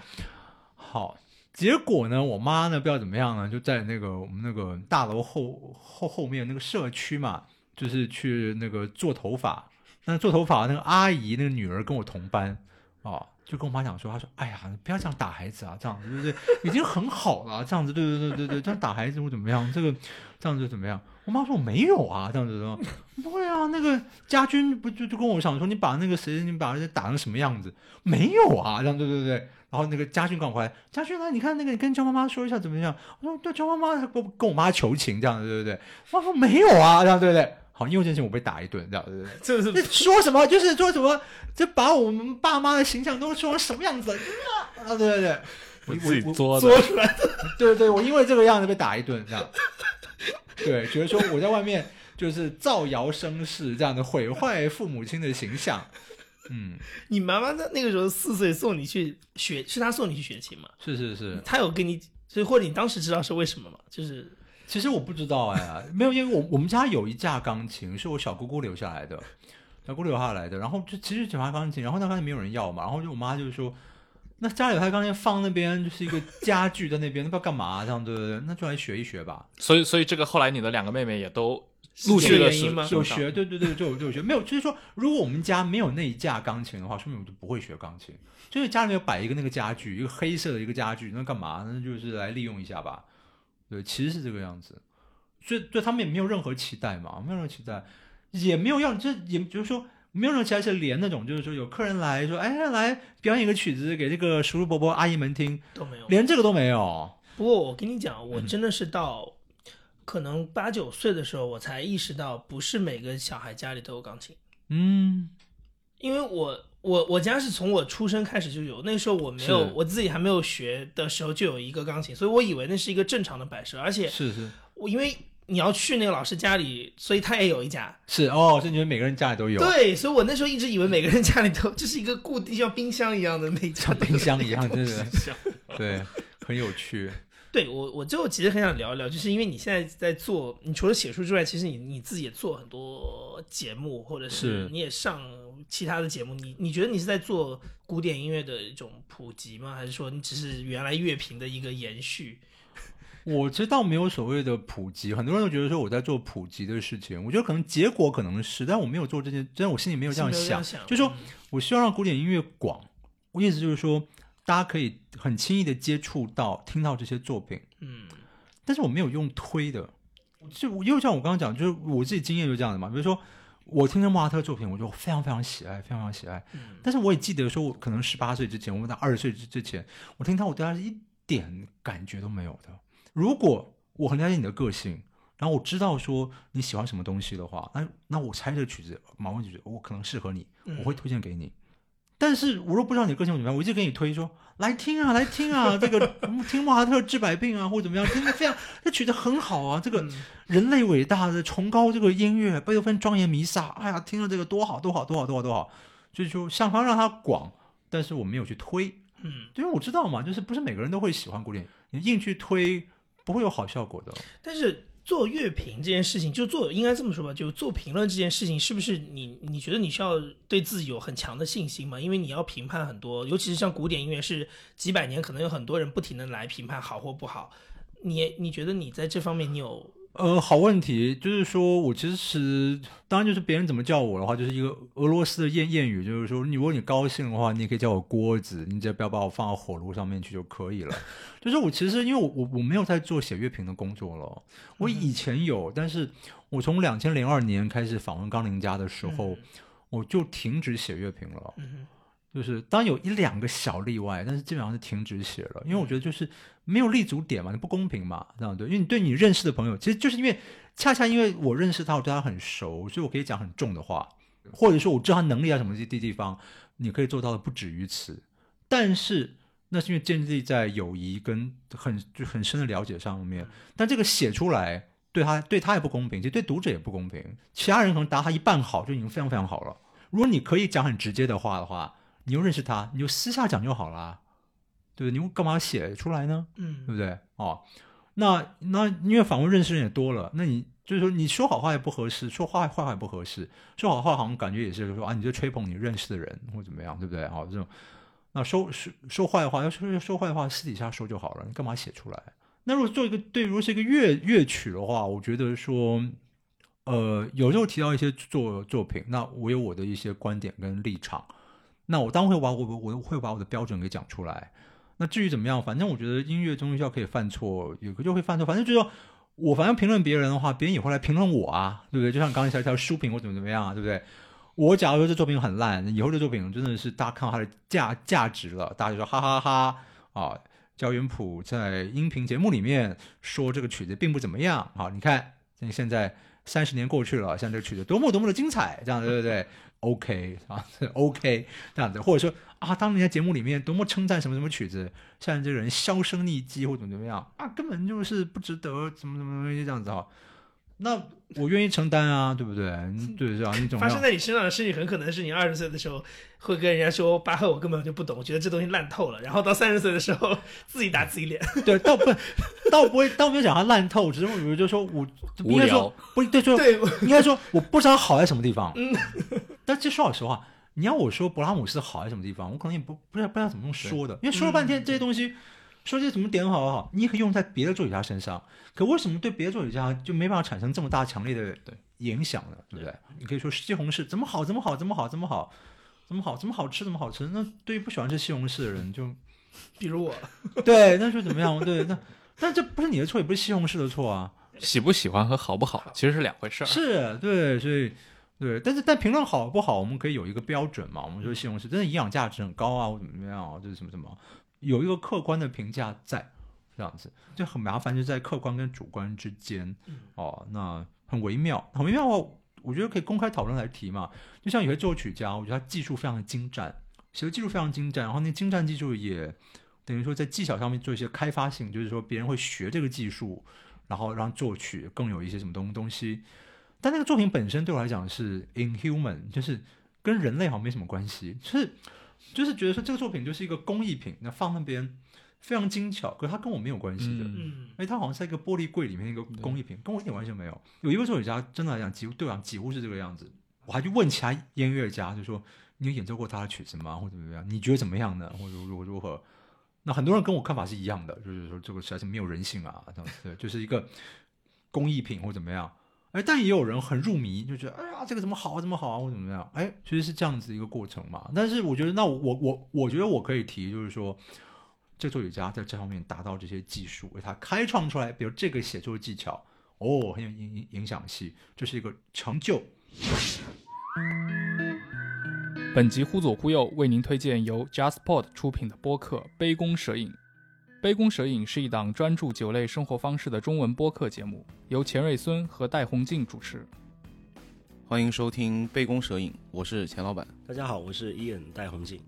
好，结果呢，我妈呢不知道怎么样呢，就在那个我们那个大楼后后后面那个社区嘛，就是去那个做头发。那做头发那个阿姨那个女儿跟我同班啊，就跟我妈讲说，她说：“哎呀，你不要这样打孩子啊，这样子对不对？已经很好了，这样子对对对对对，这样打孩子会怎么样？这个这样子怎么样？”我妈说：“我没有啊，这样子的，不会啊。那个家军不就就跟我想说，你把那个谁，你把人家打成什么样子？没有啊，这样对对对。然后那个家俊赶快来，家军来，你看那个，你跟焦妈妈说一下怎么样？我说对，焦妈妈跟跟我妈求情，这样子对不对？我说没有啊，这样对不对？好，因为这件事情我被打一顿，这样对不对？这是说什么？就是说什么？这把我们爸妈的形象都说成什么样子？啊，对对对，我自己作作出来的。对对，我因为这个样子被打一顿，这样。对，觉得说我在外面就是造谣生事，这样的毁坏父母亲的形象。嗯，你妈妈在那个时候四岁送你去学，是她送你去学琴吗？是是是，她有跟你，所以或者你当时知道是为什么吗？就是其实我不知道哎，没有，因为我我们家有一架钢琴是我小姑姑留下来的，小姑姑留下来的，然后就其实只把钢琴，然后那钢琴没有人要嘛，然后就我妈就说，那家里有台钢琴放那边就是一个家具在那边，那不知道干嘛这样对不对？那就来学一学吧。所以所以这个后来你的两个妹妹也都是这陆续的个原因吗有学，对对对，就有就有学，没有，就是说，如果我们家没有那一架钢琴的话，说明我就不会学钢琴。就是家里面有摆一个那个家具，一个黑色的一个家具，那干嘛？那就是来利用一下吧。对，其实是这个样子。所以对他们也没有任何期待嘛，没有任何期待，也没有要，这也就是说没有任何期待，是连那种就是说有客人来说，哎，来表演一个曲子给这个叔叔伯伯阿姨们听，都没有。连这个都没有。不过我跟你讲，嗯我真的是到可能八九岁的时候，我才意识到，不是每个小孩家里都有钢琴。嗯，因为我我我家是从我出生开始就有，那时候我没有我自己还没有学的时候就有一个钢琴，所以我以为那是一个正常的摆设，而且是是我因为你要去那个老师家里，所以他也有一架，是哦，是你们每个人家里都有，对，所以我那时候一直以为每个人家里都就是一个固定像冰箱一样的那种。像冰箱一样，真的，对，很有趣。对我，我就其实很想聊一聊，就是因为你现在在做，你除了写书之外，其实你你自己也做很多节目，或者是是你也上其他的节目。你你觉得你是在做古典音乐的一种普及吗？还是说你只是原来乐评的一个延续？我知道没有所谓的普及，很多人都觉得说我在做普及的事情，我觉得可能结果可能是，但我没有做这件，但我心里没有这样想，就是我希望让古典音乐广，我意思就是说大家可以很轻易的接触到、听到这些作品，嗯但是我没有用推的，就因为像我刚刚讲，就是我自己经验就是这样的嘛，比如说。我听着莫扎特作品，我就非常非常喜爱，非常非常喜爱。嗯但是我也记得说，我可能十八岁之前，我们到二十岁之之前，我听他，我对他是一点感觉都没有的。如果我很了解你的个性，然后我知道说你喜欢什么东西的话，那那我猜这个曲子，马问曲子，我可能适合你，嗯我会推荐给你。但是我若不知道你的个性怎么样，我一直给你推说来听啊，来听啊，这个听莫扎特治百病啊，或者怎么样，听的非常，这曲子很好啊，这个嗯人类伟大的崇高这个音乐，贝多芬庄严弥撒，哎呀，听了这个多好多好多好多好多好，就是说想方让它广，但是我没有去推，嗯，因为我知道嘛，就是不是每个人都会喜欢古典，你硬去推不会有好效果的。但是做乐评这件事情，就做应该这么说吧，就做评论这件事情，是不是你你觉得你需要对自己有很强的信心嘛？因为你要评判很多，尤其是像古典音乐，是几百年，可能有很多人不停的来评判好或不好。你你觉得你在这方面你有呃，好问题，就是说我其实当然就是别人怎么叫我的话，就是一个俄罗斯的谚谚语，就是说你如果你高兴的话，你也可以叫我锅子，你只要不要把我放到火炉上面去就可以了。就是我其实因为我我我没有在做写乐评的工作了，我以前有，但是我从两千零二年开始访问钢琴家的时候，我就停止写乐评了。嗯就是当然有一两个小例外，但是基本上是停止写了，因为我觉得就是没有立足点嘛，你不公平嘛，这样对，因为你对你认识的朋友，其实就是因为恰恰因为我认识他，我对他很熟，所以我可以讲很重的话，或者说我知道他能力啊什么地地地方，你可以做到的不止于此，但是那是因为建立在友谊跟很就很深的了解上面，但这个写出来对他对他也不公平，其实对读者也不公平，其他人可能答他一半好就已经非常非常好了，如果你可以讲很直接的话的话。你又认识他，你就私下讲就好啦，对不对？你干嘛写出来呢？嗯对嗯不对？哦，那那因为访问认识人也多了，那你就是说你说好话也不合适，说坏坏话也不合适，说好话好像感觉也是说啊，你就吹捧你认识的人或怎么样，对不对？哦，这种那说说说坏话，要说说坏话，私底下说就好了，你干嘛写出来？那如果做一个对，如果是一个乐乐曲的话，我觉得说，呃，有时候提到一些作作品，那我有我的一些观点跟立场。那我当然会把我我会把我的标准给讲出来。那至于怎么样，反正我觉得音乐中需要可以犯错，有个就会犯错。反正就是说我反正评论别人的话，别人也会来评论我啊，对不对？就像刚才一条书评或怎么怎么样啊，对不对？我假如说这作品很烂，以后这作品真的是大家看到它的价价值了，大家就说哈哈哈啊，焦元溥在音频节目里面说这个曲子并不怎么样啊，你看现在三十年过去了，像这个曲子多么多么的精彩，这样对不对？OK 啊，OK 这样子，或者说啊，当年在节目里面多么称赞什么什么曲子，现在这个人销声匿迹或怎么怎么样啊，根本就是不值得，怎么怎么怎么这样子哈。那我愿意承担啊，对不对？对是吧？你总要发生在你身上的事情，很可能是你二十岁的时候会跟人家说巴赫我根本就不懂，我觉得这东西烂透了。然后到三十岁的时候自己打自己脸。对，倒不倒不会，倒没有讲他烂透，只是我就说我无应该说不对，就对，应该说我不知道好在什么地方。嗯，但这说老实话，你要我说勃拉姆斯好在什么地方，我可能也不不知道不知道怎么用说的，因为说了半天这些东西，说这些怎么点好好好，你也可以用在别的作曲家身上，可为什么对别的作曲家就没办法产生这么大强烈的对影响呢？对不对？你可以说西红柿怎么好怎么好怎么好怎么好怎么好怎么好吃怎么好吃，那对于不喜欢吃西红柿的人就比如我，对，那就怎么样？对，那但这不是你的错，也不是西红柿的错啊。喜不喜欢和好不好其实是两回事儿。是对，所以对，但是但评论好不好，我们可以有一个标准嘛？我们说西红柿真的营养价值很高啊，或怎么怎么样啊，就是什么什么，有一个客观的评价在，这样子就很麻烦，就在客观跟主观之间哦，那很微妙，很微妙的话，我觉得可以公开讨论来提嘛。就像有些作曲家，我觉得他技术非常的精湛，写的技术非常精湛，然后那精湛技术也等于说在技巧上面做一些开发性，就是说别人会学这个技术，然后让作曲更有一些什么东东西。但那个作品本身对我来讲是 inhuman，就是跟人类好像没什么关系，就是就是觉得说这个作品就是一个工艺品，那放那边非常精巧，可是它跟我没有关系的。嗯嗯哎，它好像是在一个玻璃柜里面一个工艺品，跟我一点关系都没有。有一位作曲家真的来讲，几乎对我讲几乎是这个样子。我还去问其他音乐家，就说你有演奏过他的曲子吗？或者怎么样？你觉得怎么样呢？或者如何如何？那很多人跟我看法是一样的，就是说这个实在是没有人性啊，这样子，就是一个工艺品或怎么样。哎，但也有人很入迷，就觉得哎呀，这个怎么好啊，怎么好啊，或怎么样？哎，其实是这样子一个过程嘛。但是我觉得，那我我我觉得我可以提，就是说，这个作曲家在这方面达到这些技术，为他开创出来，比如这个写作技巧，哦，很有影影影响性，这是一个成就。本集忽左忽右为您推荐由 JustPod 出品的播客《杯弓蛇影》。《杯弓蛇影》是一档专注酒类生活方式的中文播客节目，由钱瑞孙和戴宏静主持。欢迎收听杯弓蛇影，我是钱老板。大家好，我是伊恩戴红景。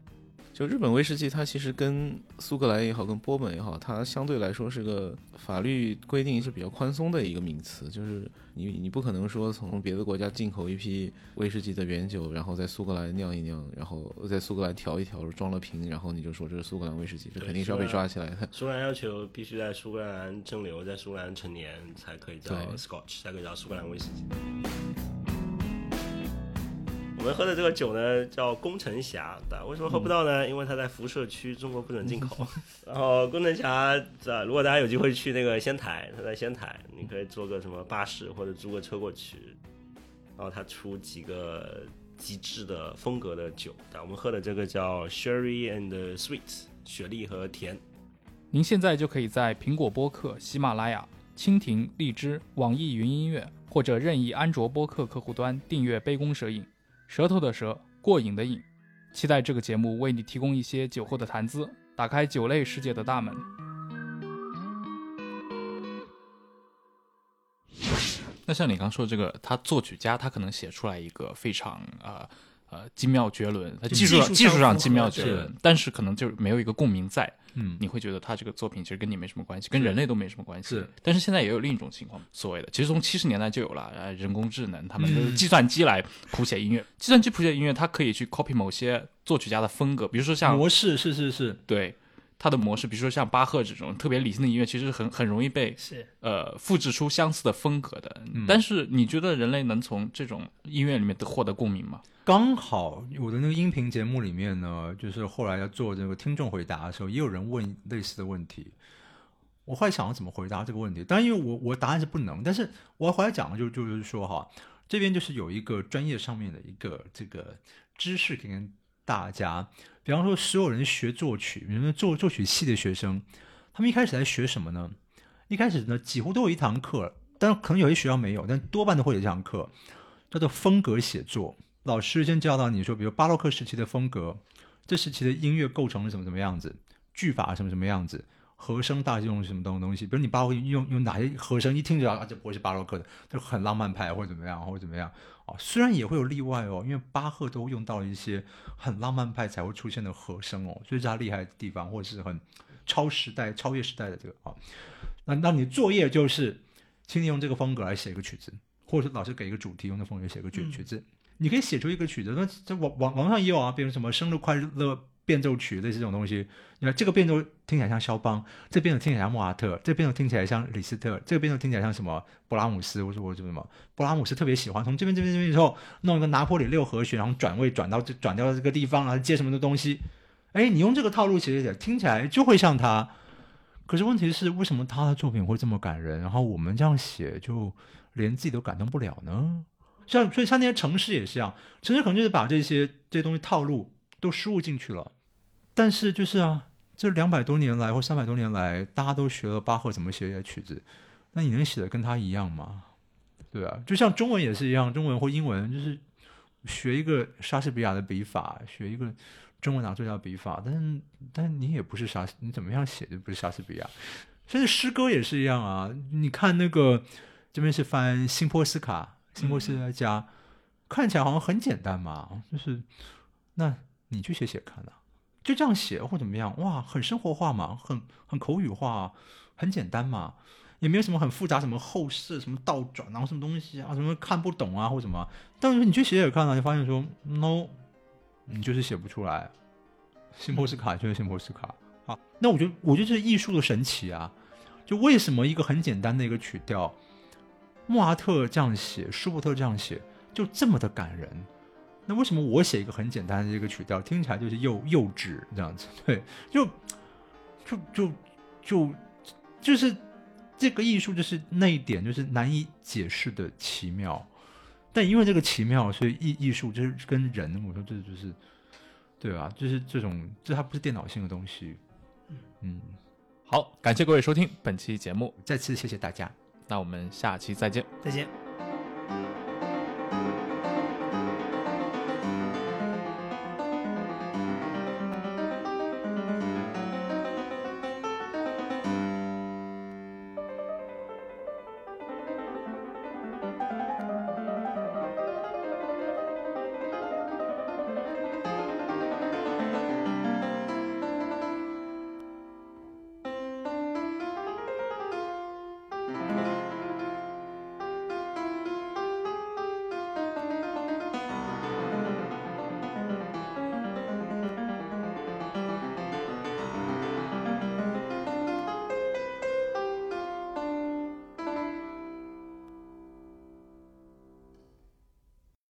就日本威士忌，它其实跟苏格兰也好，跟波本也好，它相对来说是个法律规定是比较宽松的一个名词。就是你你不可能说从别的国家进口一批威士忌的原酒，然后在苏格兰酿一酿，然后在苏格兰调一调，装了瓶，然后你就说这是苏格兰威士忌，这肯定是要被抓起来的。苏格兰要求必须在苏格兰蒸馏，在苏格兰成年才可以叫对 Scotch，才可以叫苏格兰威士忌。我们喝的这个酒呢，叫工程侠，对吧为什么喝不到呢？因为它在辐射区，中国不准进口。然后工程侠，这如果大家有机会去那个仙台，它在仙台，你可以坐个什么巴士或者租个车过去，然后它出几个极致的风格的酒，对我们喝的这个叫 Sherry and Sweet，雪莉和甜。您现在就可以在苹果播客、喜马拉雅、蜻蜓、荔枝、网易云音乐或者任意安卓播客客户端订阅“杯弓蛇影”，舌头的舌，过瘾的瘾。期待这个节目为你提供一些酒后的谈资，打开酒类世界的大门。那像你刚说的这个，他作曲家他可能写出来一个非常呃呃精妙绝伦，它技术技术上技术上精妙绝伦，但是可能就是没有一个共鸣在，嗯，你会觉得他这个作品其实跟你没什么关系，跟人类都没什么关系。是，但是现在也有另一种情况，所谓的其实从七十年代就有了，呃，人工智能，他们就是计算机来谱写音乐，计算机谱写音乐，它可以去 copy 某些作曲家的风格，比如说像模式是是是，对它的模式，比如说像巴赫这种特别理性的音乐，其实很很容易被是呃复制出相似的风格的。嗯但是你觉得人类能从这种音乐里面得获得共鸣吗？刚好我的那个音频节目里面呢，就是后来要做这个听众回答的时候，也有人问类似的问题。我后来想要怎么回答这个问题，当然因为我我答案是不能，但是我后来讲的就就是说哈，这边就是有一个专业上面的一个这个知识给跟大家，比方说所有人学作曲，比如说作作曲系的学生，他们一开始在学什么呢？一开始呢几乎都有一堂课，但是可能有些学校没有，但多半都会有这堂课，叫做风格写作。老师先教导你说，比如巴洛克时期的风格，这时期的音乐构成了什么什么样子，句法什么什么样子，和声大用什么东东西。比如你巴赫用用哪些和声，一听就知道啊，这不会是巴洛克的，就很浪漫派或者怎么样，或者怎么样啊。虽然也会有例外哦，因为巴赫都用到了一些很浪漫派才会出现的和声哦，所以是他厉害的地方，或者是很超时代、超越时代的这个啊。那那你作业就是，请你用这个风格来写一个曲子，或者是老师给一个主题，用这风格写个曲曲子。你可以写出一个曲子，那这网网网上也有啊，比如什么生日快乐变奏曲，类似这种东西。你看这个变奏听起来像肖邦，这变奏听起来像莫扎特，这变奏听起来像李斯特，这个变奏听起来像什么勃拉姆斯，或者或者什么勃拉姆斯特别喜欢从这边这边这边之后弄一个拿破里六和弦，然后转位转到这转到这个地方，然后接什么的东西。哎，你用这个套路写写，听起来就会像他。可是问题是，为什么他的作品会这么感人，然后我们这样写就连自己都感动不了呢？像所以像那些城市也是这样，城市可能就是把这些这些东西套路都输入进去了，但是就是啊，这两百多年来或三百多年来，大家都学了巴赫怎么写一些曲子，那你能写的跟他一样吗？对啊，就像中文也是一样，中文或英文就是学一个莎士比亚的笔法，学一个中文拿作家笔法，但是但你也不是莎，你怎么样写就不是莎士比亚，甚至诗歌也是一样啊。你看那个这边是翻辛波斯卡，辛波斯家，看起来好像很简单嘛，就是那你去写写看啊，就这样写或怎么样，哇，很生活化嘛，很很口语化，很简单嘛。也没有什么很复杂，什么后视、什么倒转，然后什么东西啊，什么看不懂啊，或什么。但是你去写写看啊，就发现说，no，你就是写不出来。辛波斯卡就是辛波斯卡。好，那我觉得，我觉得这是艺术的神奇啊！就为什么一个很简单的一个曲调，莫扎特这样写，舒伯特这样写，就这么的感人？那为什么我写一个很简单的这个曲调，听起来就是幼幼稚这样子？对，就就就就就是这个艺术，就是那一点，就是难以解释的奇妙。但因为这个奇妙，所以艺艺术就是跟人，我说这就是对吧，就是这种，这它不是电脑性的东西。嗯，好，感谢各位收听本期节目，再次谢谢大家。那我们下期再见。再见。